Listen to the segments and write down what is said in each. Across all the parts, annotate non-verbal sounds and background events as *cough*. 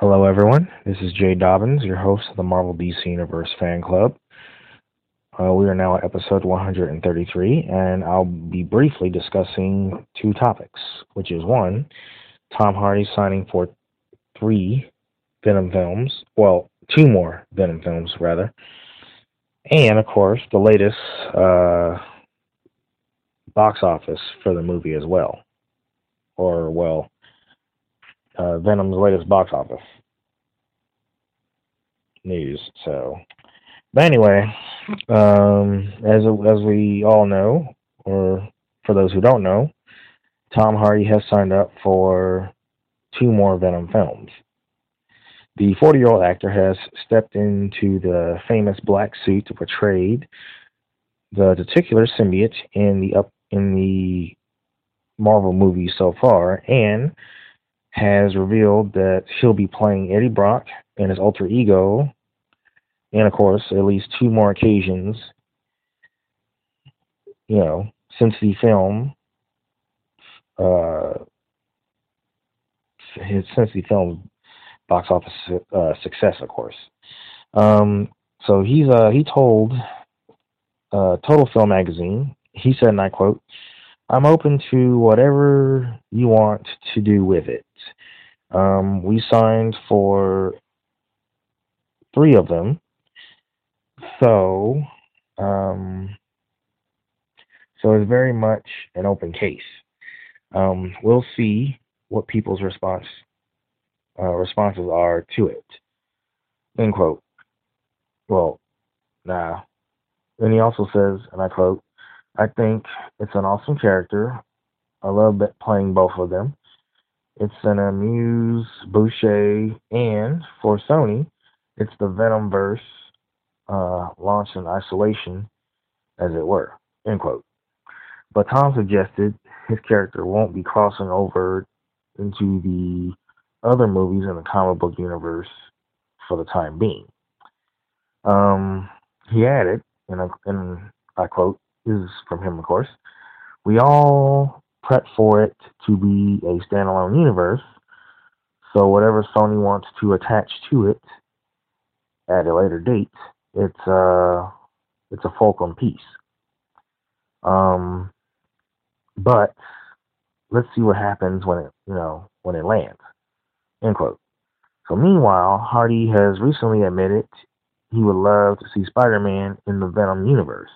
Hello, everyone. This is Jay Dobbins, your host of the Marvel DC Universe Fan Club. Uh, we are now at episode 133, and I'll be briefly discussing two topics, which is one, Tom Hardy signing for three Venom films, well, two more Venom films, rather, and of course, the latest uh, box office for the movie as well. Or, well, uh, Venom's latest box office news. So, but anyway, um, as as we all know, or for those who don't know, Tom Hardy has signed up for two more Venom films. The 40 year old actor has stepped into the famous black suit to portray the titular symbiote in the up in the Marvel movies so far, and has revealed that he'll be playing Eddie Brock and his alter ego, and of course, at least two more occasions, you know, since the film, uh, since the film box office uh, success, of course. Um, so he's uh, he told uh, Total Film magazine, he said, and I quote, "I'm open to whatever you want to do with it. Um, we signed for three of them, so um, so it's very much an open case. Um, we'll see what people's response uh, responses are to it. End quote. Well, nah. And he also says, and I quote, I think it's an awesome character. I love playing both of them. It's an amuse bouche, and for Sony, it's the Venomverse uh, launched in isolation, as it were. End quote. But Tom suggested his character won't be crossing over into the other movies in the comic book universe for the time being. Um, he added, and I, and I quote, this is from him, of course, we all prep for it to be a standalone universe. So whatever Sony wants to attach to it at a later date, it's a it's a fulcrum piece. Um, but let's see what happens when it you know when it lands. End quote. So meanwhile, Hardy has recently admitted he would love to see Spider-Man in the Venom universe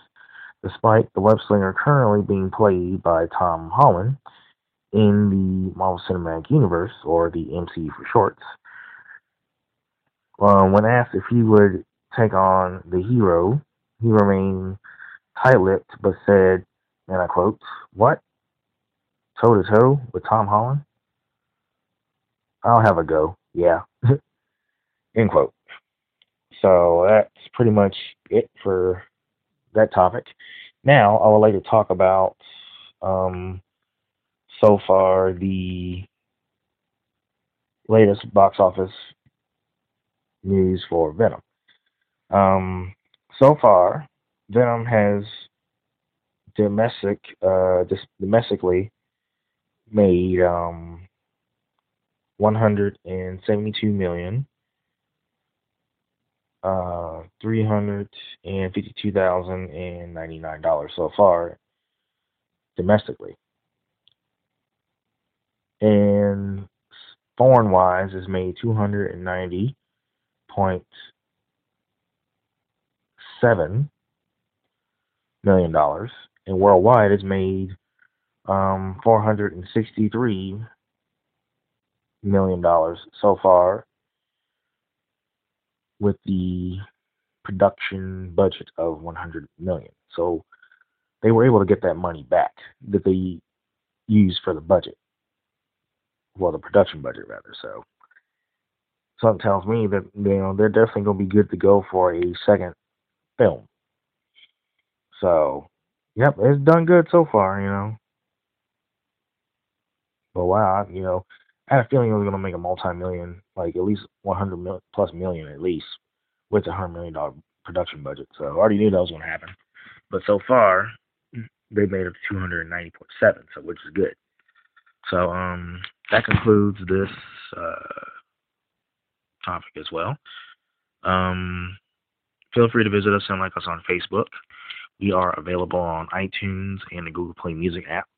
despite the web slinger currently being played by Tom Holland in the Marvel Cinematic Universe, or the MCU for shorts. Um, when asked if he would take on the hero, he remained tight lipped but said, and I quote, What? Toe to toe with Tom Holland? I'll have a go, yeah. *laughs* End quote. So that's pretty much it for that topic. Now, I would like to talk about um, so far the latest box office news for Venom. Um, so far, Venom has domestic uh, domestically made um, 172 million uh, three hundred and fifty-two thousand and ninety-nine dollars so far domestically. And foreign wise is made two hundred and ninety point seven million dollars, and worldwide is made um, four hundred and sixty-three million dollars so far with the production budget of 100 million. So they were able to get that money back that they used for the budget. Well, the production budget rather. So something tells me that you know they're definitely going to be good to go for a second film. So, yep, it's done good so far, you know. But wow, you know, I had a feeling it was going to make a multi-million, like at least 100 million plus million at least, with a hundred million dollar production budget. So I already knew that was going to happen. But so far, they made up 290.7, so which is good. So um, that concludes this uh, topic as well. Um, feel free to visit us and like us on Facebook. We are available on iTunes and the Google Play Music app.